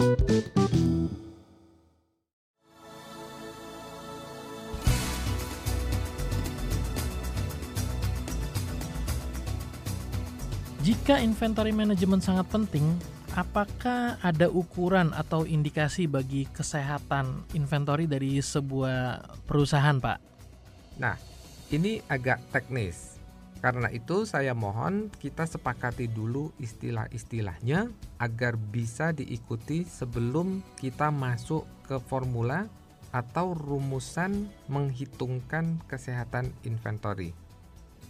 Jika inventory management sangat penting, apakah ada ukuran atau indikasi bagi kesehatan inventory dari sebuah perusahaan, Pak? Nah, ini agak teknis. Karena itu saya mohon kita sepakati dulu istilah-istilahnya agar bisa diikuti sebelum kita masuk ke formula atau rumusan menghitungkan kesehatan inventory.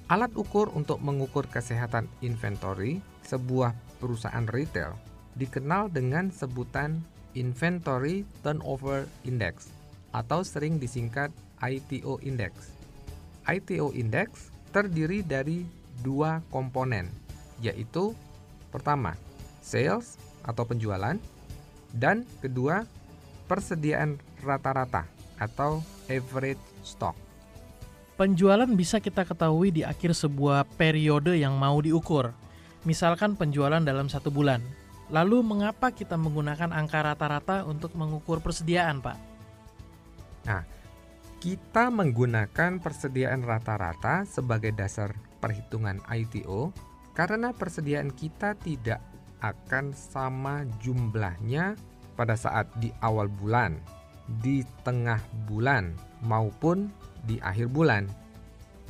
Alat ukur untuk mengukur kesehatan inventory sebuah perusahaan retail dikenal dengan sebutan Inventory Turnover Index atau sering disingkat ITO Index. ITO Index terdiri dari dua komponen, yaitu pertama, sales atau penjualan, dan kedua, persediaan rata-rata atau average stock. Penjualan bisa kita ketahui di akhir sebuah periode yang mau diukur. Misalkan penjualan dalam satu bulan. Lalu mengapa kita menggunakan angka rata-rata untuk mengukur persediaan, Pak? Nah, kita menggunakan persediaan rata-rata sebagai dasar perhitungan ITO karena persediaan kita tidak akan sama jumlahnya pada saat di awal bulan, di tengah bulan, maupun di akhir bulan.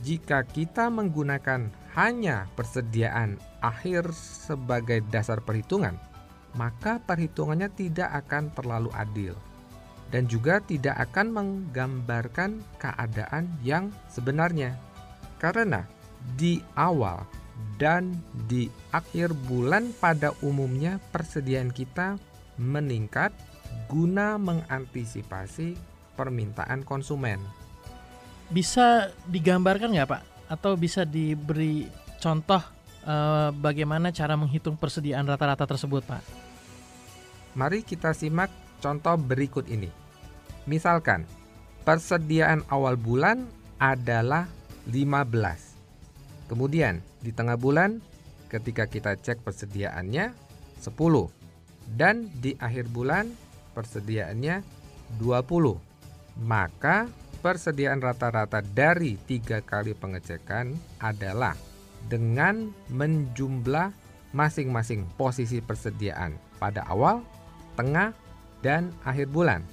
Jika kita menggunakan hanya persediaan akhir sebagai dasar perhitungan, maka perhitungannya tidak akan terlalu adil dan juga tidak akan menggambarkan keadaan yang sebenarnya. Karena di awal dan di akhir bulan pada umumnya persediaan kita meningkat guna mengantisipasi permintaan konsumen. Bisa digambarkan nggak Pak? Atau bisa diberi contoh eh, bagaimana cara menghitung persediaan rata-rata tersebut Pak? Mari kita simak contoh berikut ini. Misalkan, persediaan awal bulan adalah 15. Kemudian, di tengah bulan, ketika kita cek persediaannya 10. Dan di akhir bulan, persediaannya 20. Maka persediaan rata-rata dari tiga kali pengecekan adalah dengan menjumlah masing-masing posisi persediaan pada awal, tengah, dan akhir bulan,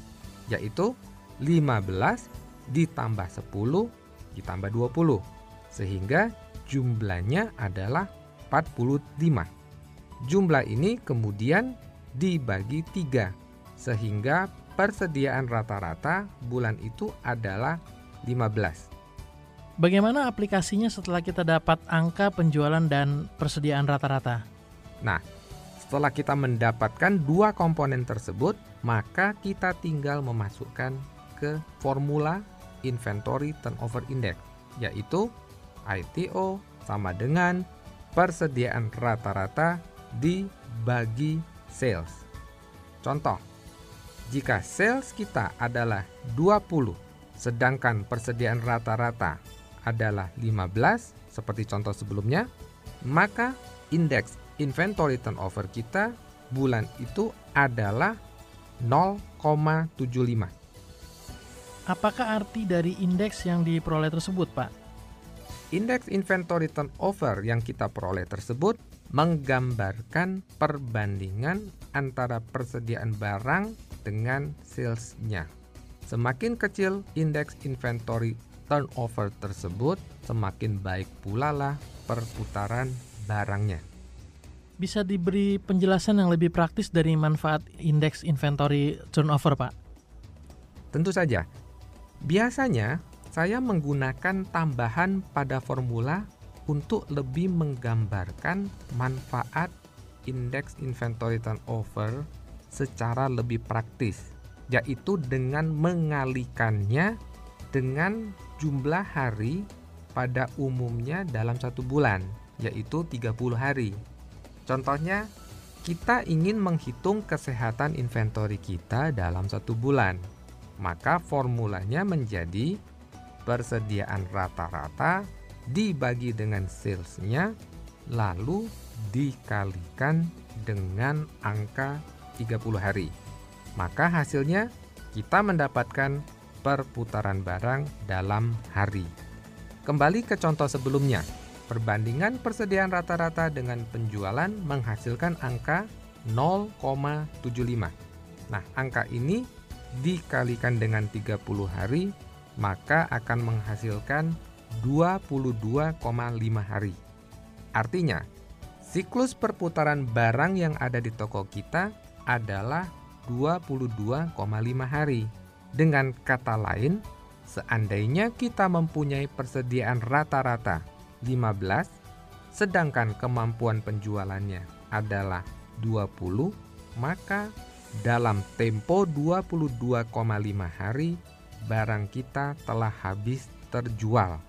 yaitu 15 ditambah 10 ditambah 20, sehingga jumlahnya adalah 45. Jumlah ini kemudian dibagi tiga, sehingga persediaan rata-rata bulan itu adalah 15. Bagaimana aplikasinya setelah kita dapat angka penjualan dan persediaan rata-rata? Nah, setelah kita mendapatkan dua komponen tersebut, maka kita tinggal memasukkan ke formula Inventory Turnover Index, yaitu ITO sama dengan persediaan rata-rata dibagi sales. Contoh, jika sales kita adalah 20, sedangkan persediaan rata-rata adalah 15, seperti contoh sebelumnya, maka indeks inventory turnover kita bulan itu adalah 0,75. Apakah arti dari indeks yang diperoleh tersebut, Pak? Indeks inventory turnover yang kita peroleh tersebut menggambarkan perbandingan antara persediaan barang dengan salesnya. Semakin kecil indeks inventory turnover tersebut, semakin baik pula lah perputaran barangnya. Bisa diberi penjelasan yang lebih praktis dari manfaat indeks inventory turnover, Pak? Tentu saja. Biasanya saya menggunakan tambahan pada formula untuk lebih menggambarkan manfaat indeks inventory turnover secara lebih praktis, yaitu dengan mengalikannya dengan jumlah hari pada umumnya dalam satu bulan, yaitu 30 hari. Contohnya, kita ingin menghitung kesehatan inventory kita dalam satu bulan. Maka formulanya menjadi persediaan rata-rata dibagi dengan salesnya, lalu dikalikan dengan angka 30 hari. Maka hasilnya kita mendapatkan perputaran barang dalam hari. Kembali ke contoh sebelumnya, perbandingan persediaan rata-rata dengan penjualan menghasilkan angka 0,75. Nah, angka ini dikalikan dengan 30 hari, maka akan menghasilkan 22,5 hari. Artinya, siklus perputaran barang yang ada di toko kita adalah 22,5 hari. Dengan kata lain, seandainya kita mempunyai persediaan rata-rata 15, sedangkan kemampuan penjualannya adalah 20, maka dalam tempo 22,5 hari barang kita telah habis terjual.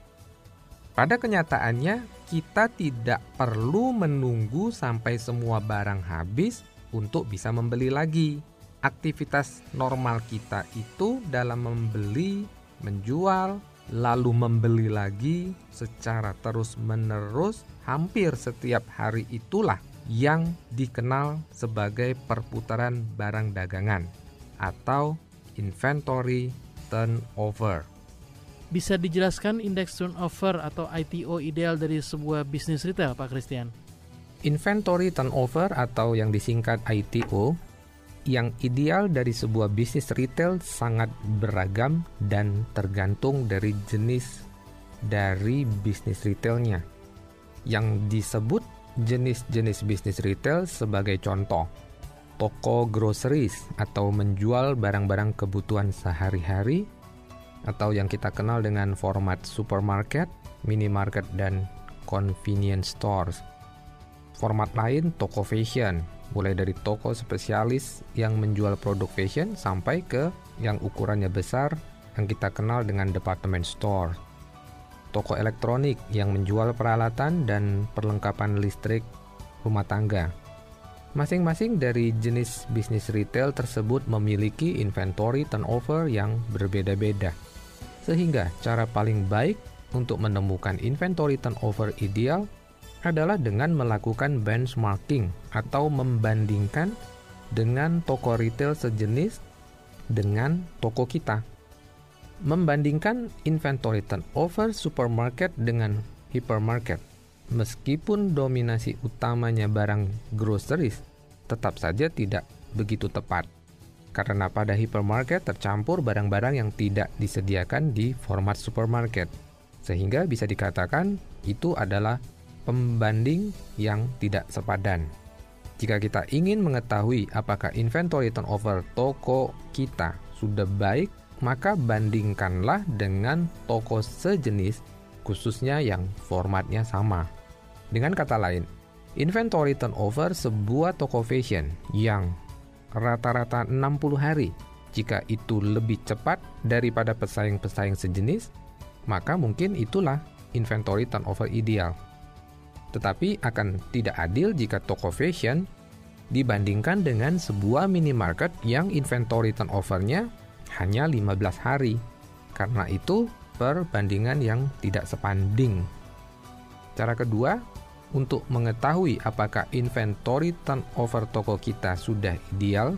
Pada kenyataannya, kita tidak perlu menunggu sampai semua barang habis untuk bisa membeli lagi. Aktivitas normal kita itu dalam membeli, menjual, lalu membeli lagi secara terus-menerus hampir setiap hari itulah yang dikenal sebagai perputaran barang dagangan atau inventory turnover. Bisa dijelaskan indeks turnover atau ITO ideal dari sebuah bisnis retail, Pak Christian? Inventory turnover atau yang disingkat ITO yang ideal dari sebuah bisnis retail sangat beragam dan tergantung dari jenis dari bisnis retailnya. Yang disebut jenis-jenis bisnis retail sebagai contoh, toko groceries atau menjual barang-barang kebutuhan sehari-hari atau yang kita kenal dengan format supermarket, minimarket dan convenience stores. Format lain toko fashion mulai dari toko spesialis yang menjual produk fashion sampai ke yang ukurannya besar yang kita kenal dengan department store. Toko elektronik yang menjual peralatan dan perlengkapan listrik rumah tangga. Masing-masing dari jenis bisnis retail tersebut memiliki inventory turnover yang berbeda-beda. Sehingga cara paling baik untuk menemukan inventory turnover ideal adalah dengan melakukan benchmarking atau membandingkan dengan toko retail sejenis dengan toko kita. Membandingkan inventory turnover supermarket dengan hypermarket. Meskipun dominasi utamanya barang groceries, tetap saja tidak begitu tepat. Karena pada hypermarket tercampur barang-barang yang tidak disediakan di format supermarket. Sehingga bisa dikatakan itu adalah pembanding yang tidak sepadan. Jika kita ingin mengetahui apakah inventory turnover toko kita sudah baik, maka bandingkanlah dengan toko sejenis khususnya yang formatnya sama. Dengan kata lain, inventory turnover sebuah toko fashion yang rata-rata 60 hari. Jika itu lebih cepat daripada pesaing-pesaing sejenis, maka mungkin itulah inventory turnover ideal tetapi akan tidak adil jika toko fashion dibandingkan dengan sebuah minimarket yang inventory turnover-nya hanya 15 hari. Karena itu perbandingan yang tidak sepanding. Cara kedua, untuk mengetahui apakah inventory turnover toko kita sudah ideal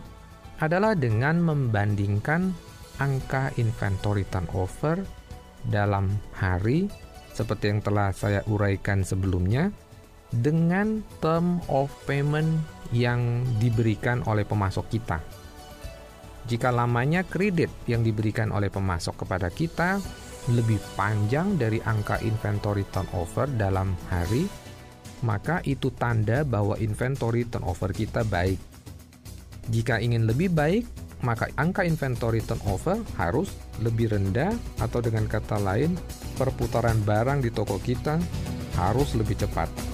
adalah dengan membandingkan angka inventory turnover dalam hari seperti yang telah saya uraikan sebelumnya dengan term of payment yang diberikan oleh pemasok kita. Jika lamanya kredit yang diberikan oleh pemasok kepada kita lebih panjang dari angka inventory turnover dalam hari, maka itu tanda bahwa inventory turnover kita baik. Jika ingin lebih baik, maka angka inventory turnover harus lebih rendah atau dengan kata lain, perputaran barang di toko kita harus lebih cepat.